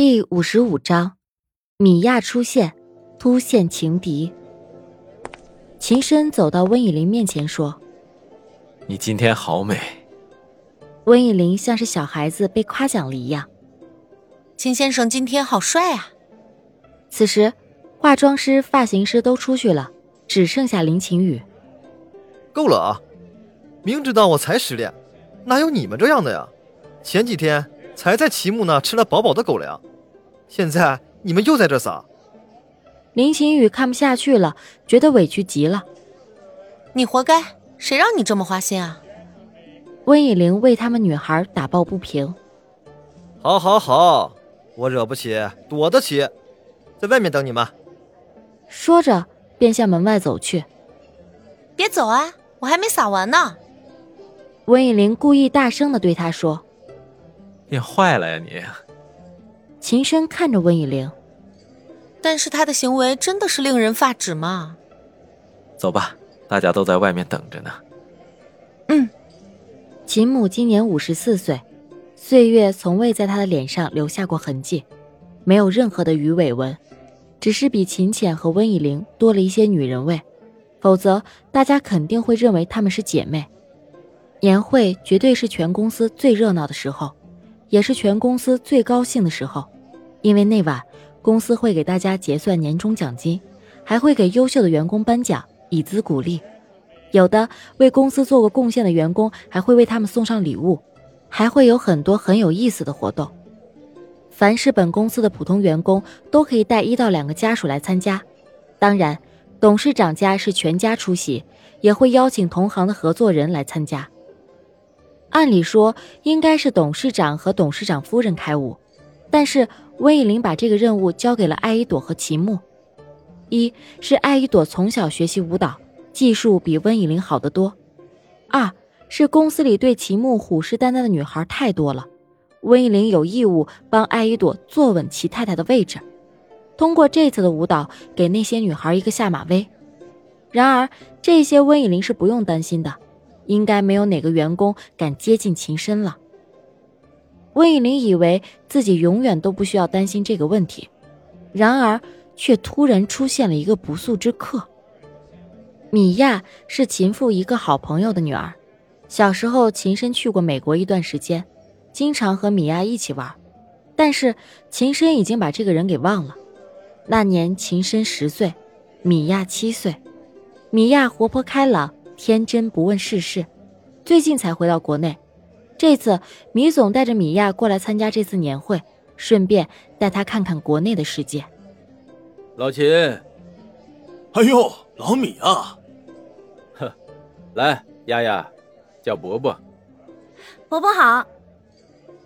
第五十五章，米娅出现，突现情敌。秦深走到温以玲面前说：“你今天好美。”温以玲像是小孩子被夸奖了一样：“秦先生今天好帅啊！”此时，化妆师、发型师都出去了，只剩下林晴雨。够了啊！明知道我才失恋，哪有你们这样的呀？前几天才在齐木那吃了饱饱的狗粮，现在你们又在这撒。林晴雨看不下去了，觉得委屈极了。你活该，谁让你这么花心啊？温以玲为他们女孩打抱不平。好，好，好，我惹不起，躲得起，在外面等你们。说着，便向门外走去。别走啊，我还没撒完呢。温以玲故意大声的对他说。变坏了呀你！秦深看着温以玲，但是他的行为真的是令人发指吗？走吧，大家都在外面等着呢。嗯。秦母今年五十四岁，岁月从未在她的脸上留下过痕迹，没有任何的鱼尾纹，只是比秦浅和温以玲多了一些女人味，否则大家肯定会认为她们是姐妹。年会绝对是全公司最热闹的时候。也是全公司最高兴的时候，因为那晚公司会给大家结算年终奖金，还会给优秀的员工颁奖以资鼓励。有的为公司做过贡献的员工还会为他们送上礼物，还会有很多很有意思的活动。凡是本公司的普通员工都可以带一到两个家属来参加，当然，董事长家是全家出席，也会邀请同行的合作人来参加。按理说应该是董事长和董事长夫人开舞，但是温以玲把这个任务交给了艾依朵和齐木。一是艾依朵从小学习舞蹈，技术比温以玲好得多；二是公司里对齐木虎视眈眈的女孩太多了，温以玲有义务帮艾依朵坐稳齐太太的位置，通过这次的舞蹈给那些女孩一个下马威。然而这些温以玲是不用担心的。应该没有哪个员工敢接近秦深了。温以玲以为自己永远都不需要担心这个问题，然而却突然出现了一个不速之客。米娅是秦父一个好朋友的女儿，小时候秦深去过美国一段时间，经常和米娅一起玩，但是秦深已经把这个人给忘了。那年秦深十岁，米娅七岁，米娅活泼开朗。天真不问世事，最近才回到国内。这次米总带着米娅过来参加这次年会，顺便带她看看国内的世界。老秦，哎呦，老米啊！哼，来，丫丫，叫伯伯。伯伯好。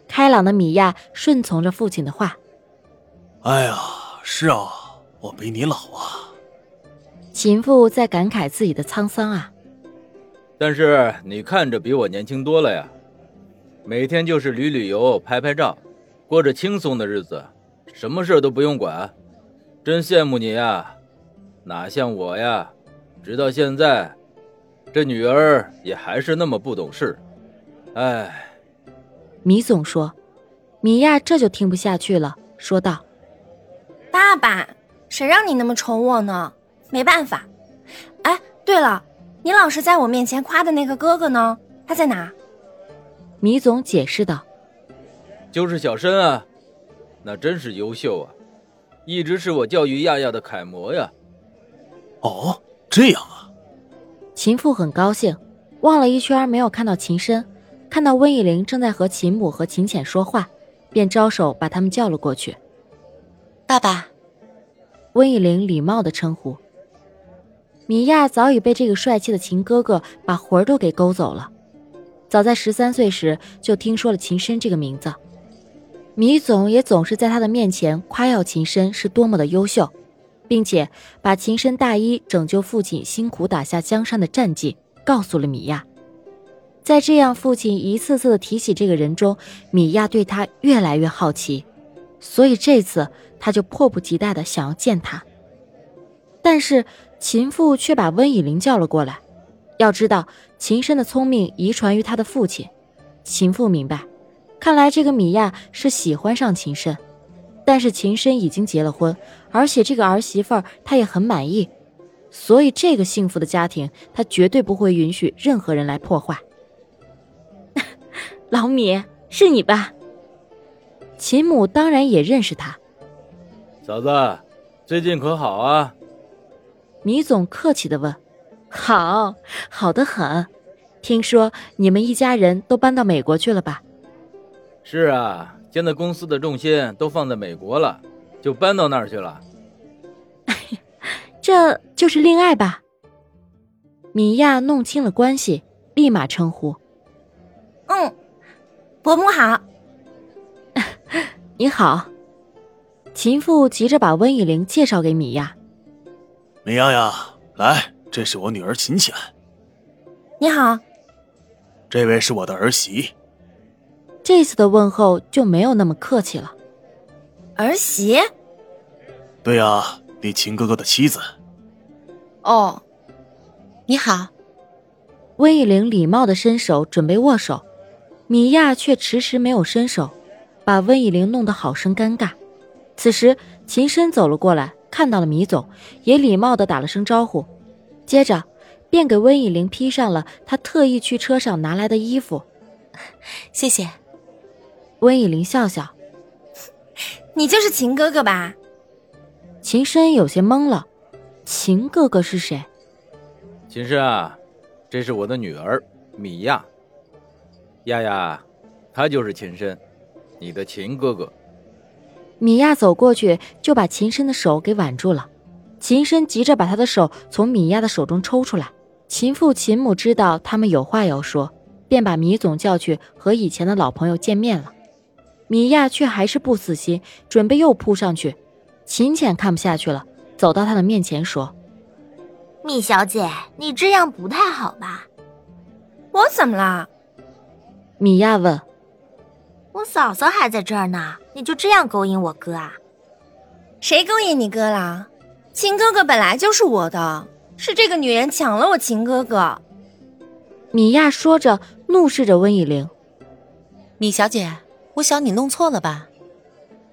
开朗的米娅顺从着父亲的话。哎呀，是啊，我比你老啊。秦父在感慨自己的沧桑啊。但是你看着比我年轻多了呀，每天就是旅旅游、拍拍照，过着轻松的日子，什么事都不用管，真羡慕你呀！哪像我呀，直到现在，这女儿也还是那么不懂事。哎，米总说，米娅这就听不下去了，说道：“爸爸，谁让你那么宠我呢？没办法。哎，对了。”你老是在我面前夸的那个哥哥呢？他在哪？米总解释道：“就是小申啊，那真是优秀啊，一直是我教育亚亚的楷模呀。”哦，这样啊。秦父很高兴，望了一圈没有看到秦深，看到温以玲正在和秦母和秦浅说话，便招手把他们叫了过去。爸爸，温以玲礼貌的称呼。米娅早已被这个帅气的秦哥哥把魂儿都给勾走了。早在十三岁时就听说了秦深这个名字，米总也总是在他的面前夸耀秦深是多么的优秀，并且把秦深大一拯救父亲辛苦打下江山的战绩告诉了米娅。在这样父亲一次次的提起这个人中，米娅对他越来越好奇，所以这次他就迫不及待的想要见他。但是。秦父却把温以玲叫了过来。要知道，秦深的聪明遗传于他的父亲。秦父明白，看来这个米娅是喜欢上秦深。但是秦深已经结了婚，而且这个儿媳妇儿他也很满意，所以这个幸福的家庭他绝对不会允许任何人来破坏。老米，是你吧？秦母当然也认识他。嫂子，最近可好啊？米总客气的问：“好，好的很。听说你们一家人都搬到美国去了吧？”是啊，现在公司的重心都放在美国了，就搬到那儿去了。这就是恋爱吧？米娅弄清了关系，立马称呼：“嗯，伯母好。你好。”秦父急着把温以玲介绍给米娅。米娅呀，来，这是我女儿秦浅。你好。这位是我的儿媳。这次的问候就没有那么客气了。儿媳？对呀，你秦哥哥的妻子。哦，你好。温以玲礼貌的伸手准备握手，米娅却迟迟没有伸手，把温以玲弄得好生尴尬。此时，秦深走了过来，看到了米总，也礼貌的打了声招呼，接着便给温以玲披上了他特意去车上拿来的衣服。谢谢。温以玲笑笑：“ 你就是秦哥哥吧？”秦深有些懵了：“秦哥哥是谁？”秦深啊，这是我的女儿米娅。亚亚，她就是秦深，你的秦哥哥。米娅走过去，就把秦深的手给挽住了。秦深急着把他的手从米娅的手中抽出来。秦父、秦母知道他们有话要说，便把米总叫去和以前的老朋友见面了。米娅却还是不死心，准备又扑上去。秦浅看不下去了，走到他的面前说：“米小姐，你这样不太好吧？”“我怎么了？”米娅问。我嫂嫂还在这儿呢，你就这样勾引我哥啊？谁勾引你哥啦？秦哥哥本来就是我的，是这个女人抢了我秦哥哥。米娅说着，怒视着温以玲。米小姐，我想你弄错了吧？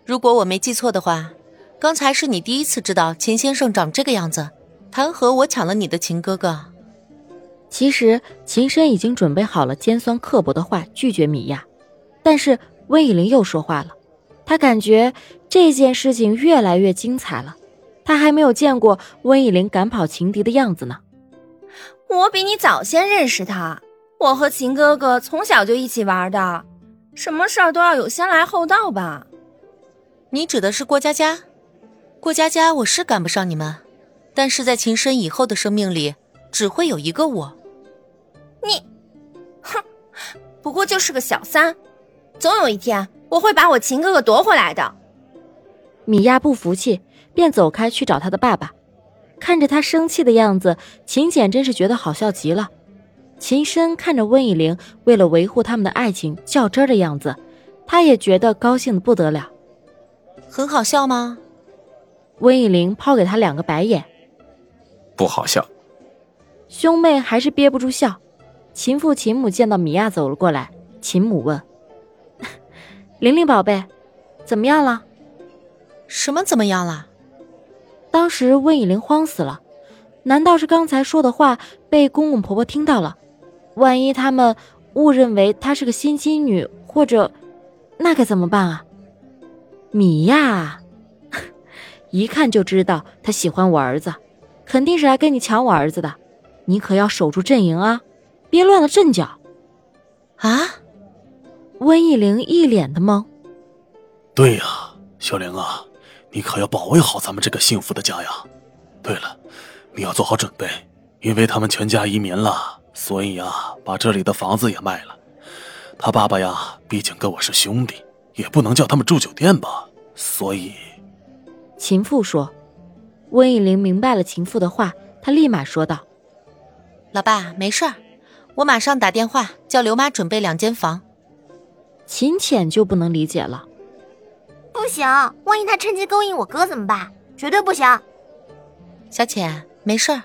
如果我没记错的话，刚才是你第一次知道秦先生长这个样子，谈何我抢了你的秦哥哥？其实秦深已经准备好了尖酸刻薄的话拒绝米娅。但是温以玲又说话了，她感觉这件事情越来越精彩了。她还没有见过温以玲赶跑情敌的样子呢。我比你早先认识他，我和秦哥哥从小就一起玩的，什么事儿都要有先来后到吧？你指的是郭佳佳？郭佳佳，我是赶不上你们，但是在秦深以后的生命里，只会有一个我。你，哼，不过就是个小三。总有一天，我会把我秦哥哥夺回来的。米娅不服气，便走开去找他的爸爸。看着他生气的样子，秦简真是觉得好笑极了。秦深看着温以玲为了维护他们的爱情较真的样子，他也觉得高兴的不得了。很好笑吗？温以玲抛给他两个白眼。不好笑。兄妹还是憋不住笑。秦父秦母见到米娅走了过来，秦母问。玲玲宝贝，怎么样了？什么怎么样了？当时温以玲慌死了，难道是刚才说的话被公公婆婆听到了？万一他们误认为她是个心机女，或者，那该怎么办啊？米娅，一看就知道她喜欢我儿子，肯定是来跟你抢我儿子的，你可要守住阵营啊，别乱了阵脚。啊？温以玲一脸的懵。对呀，小玲啊，你可要保卫好咱们这个幸福的家呀。对了，你要做好准备，因为他们全家移民了，所以呀，把这里的房子也卖了。他爸爸呀，毕竟跟我是兄弟，也不能叫他们住酒店吧。所以，秦父说。温以玲明白了秦父的话，他立马说道：“老爸，没事儿，我马上打电话叫刘妈准备两间房。”秦浅就不能理解了，不行，万一他趁机勾引我哥怎么办？绝对不行。小浅，没事儿，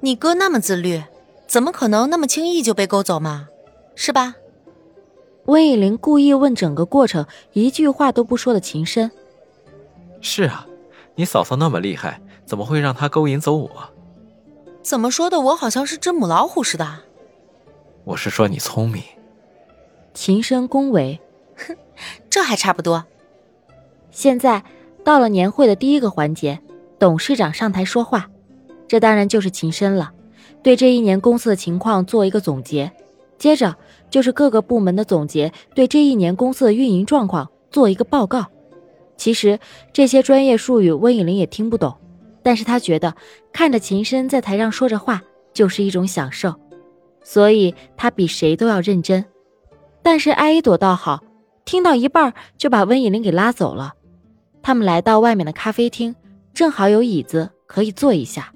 你哥那么自律，怎么可能那么轻易就被勾走嘛？是吧？温以玲故意问整个过程，一句话都不说的秦深。是啊，你嫂嫂那么厉害，怎么会让她勾引走我？怎么说的？我好像是只母老虎似的。我是说你聪明。秦深恭维。哼，这还差不多。现在到了年会的第一个环节，董事长上台说话，这当然就是秦深了，对这一年公司的情况做一个总结。接着就是各个部门的总结，对这一年公司的运营状况做一个报告。其实这些专业术语温以玲也听不懂，但是他觉得看着秦深在台上说着话就是一种享受，所以他比谁都要认真。但是艾依朵倒好，听到一半就把温以玲给拉走了。他们来到外面的咖啡厅，正好有椅子可以坐一下。